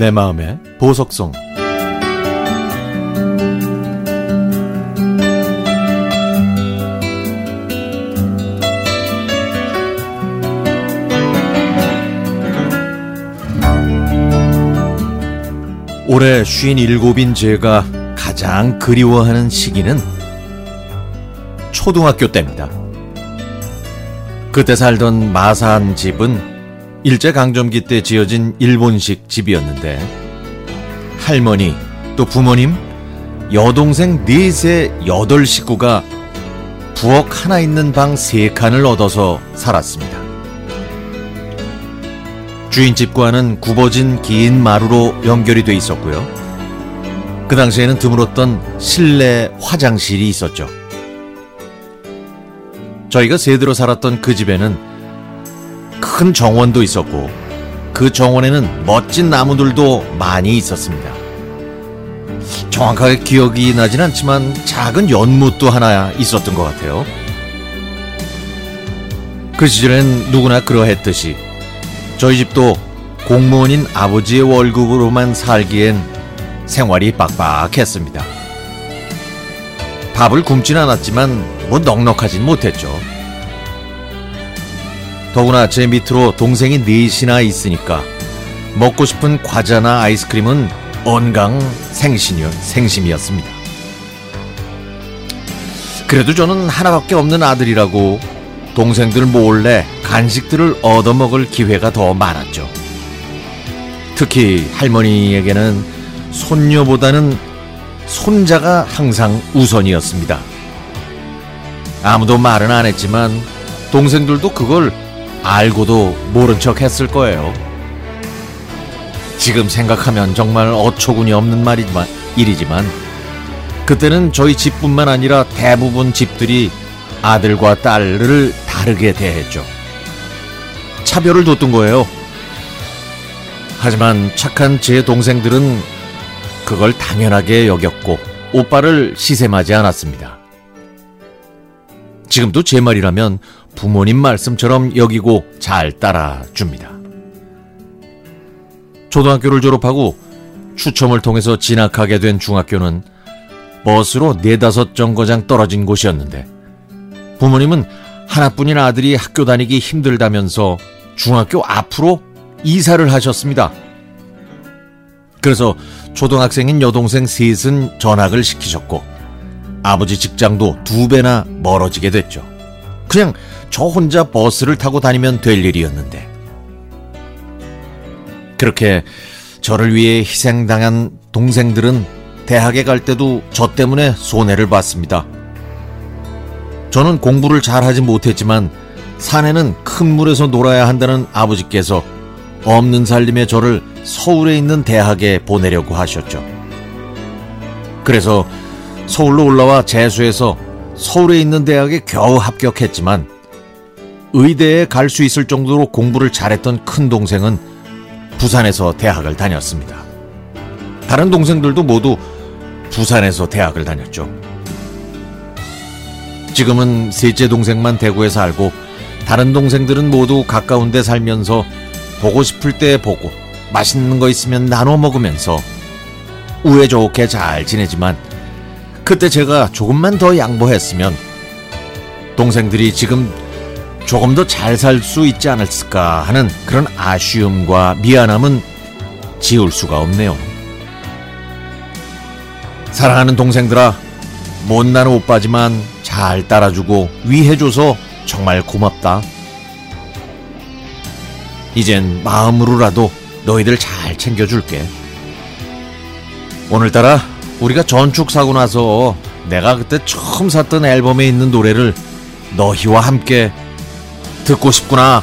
내 마음의 보석성 올해 57인 제가 가장 그리워하는 시기는 초등학교 때입니다. 그때 살던 마산 집은 일제강점기 때 지어진 일본식 집이었는데 할머니 또 부모님 여동생 넷의 여덟 식구가 부엌 하나 있는 방 세 칸을 얻어서 살았습니다. 주인집과는 굽어진 긴 마루로 연결이 돼 있었고요. 그 당시에는 드물었던 실내 화장실이 있었죠. 저희가 세대로 살았던 그 집에는 큰 정원도 있었고 그 정원에는 멋진 나무들도 많이 있었습니다. 정확하게 기억이 나진 않지만 작은 연못도 하나 있었던 것 같아요. 그 시절엔 누구나 그러했듯이 저희 집도 공무원인 아버지의 월급으로만 살기엔 생활이 빡빡했습니다. 밥을 굶진 않았지만 뭐 넉넉하진 못했죠. 더구나 제 밑으로 동생이 넷이나 있으니까 먹고 싶은 과자나 아이스크림은 언강 생신이, 생심이었습니다. 그래도 저는 하나밖에 없는 아들이라고 동생들 몰래 간식들을 얻어먹을 기회가 더 많았죠. 특히 할머니에게는 손녀보다는 손자가 항상 우선이었습니다. 아무도 말은 안 했지만 동생들도 그걸 알고도 모른 척 했을 거예요. 지금 생각하면 정말 어처구니 없는 말이지만, 일이지만 그때는 저희 집뿐만 아니라 대부분 집들이 아들과 딸을 다르게 대했죠. 차별을 뒀던 거예요. 하지만 착한 제 동생들은 그걸 당연하게 여겼고 오빠를 시샘하지 않았습니다. 지금도 제 말이라면 부모님 말씀처럼 여기고 잘 따라줍니다. 초등학교를 졸업하고 추첨을 통해서 진학하게 된 중학교는 버스로 네다섯 정거장 떨어진 곳이었는데 부모님은 하나뿐인 아들이 학교 다니기 힘들다면서 중학교 앞으로 이사를 하셨습니다. 그래서 초등학생인 여동생 셋은 전학을 시키셨고 아버지 직장도 두 배나 멀어지게 됐죠. 그냥 저 혼자 버스를 타고 다니면 될 일이었는데. 그렇게 저를 위해 희생당한 동생들은 대학에 갈 때도 저 때문에 손해를 봤습니다. 저는 공부를 잘하지 못했지만 산에는 큰 물에서 놀아야 한다는 아버지께서 없는 살림에 저를 서울에 있는 대학에 보내려고 하셨죠. 그래서 서울로 올라와 재수해서 서울에 있는 대학에 겨우 합격했지만 의대에 갈 수 있을 정도로 공부를 잘했던 큰 동생은 부산에서 대학을 다녔습니다. 다른 동생들도 모두 부산에서 대학을 다녔죠. 지금은 셋째 동생만 대구에 살고 다른 동생들은 모두 가까운 데 살면서 보고 싶을 때 보고 맛있는 거 있으면 나눠 먹으면서 우애 좋게 잘 지내지만 그때 제가 조금만 더 양보했으면 동생들이 지금 조금 더 잘 살 수 있지 않았을까 하는 그런 아쉬움과 미안함은 지울 수가 없네요. 사랑하는 동생들아, 못난 오빠지만 잘 따라주고 위해줘서 정말 고맙다. 이젠 마음으로라도 너희들 잘 챙겨줄게. 오늘따라 우리가 전축 사고 나서 내가 그때 처음 샀던 앨범에 있는 노래를 너희와 함께 듣고 싶구나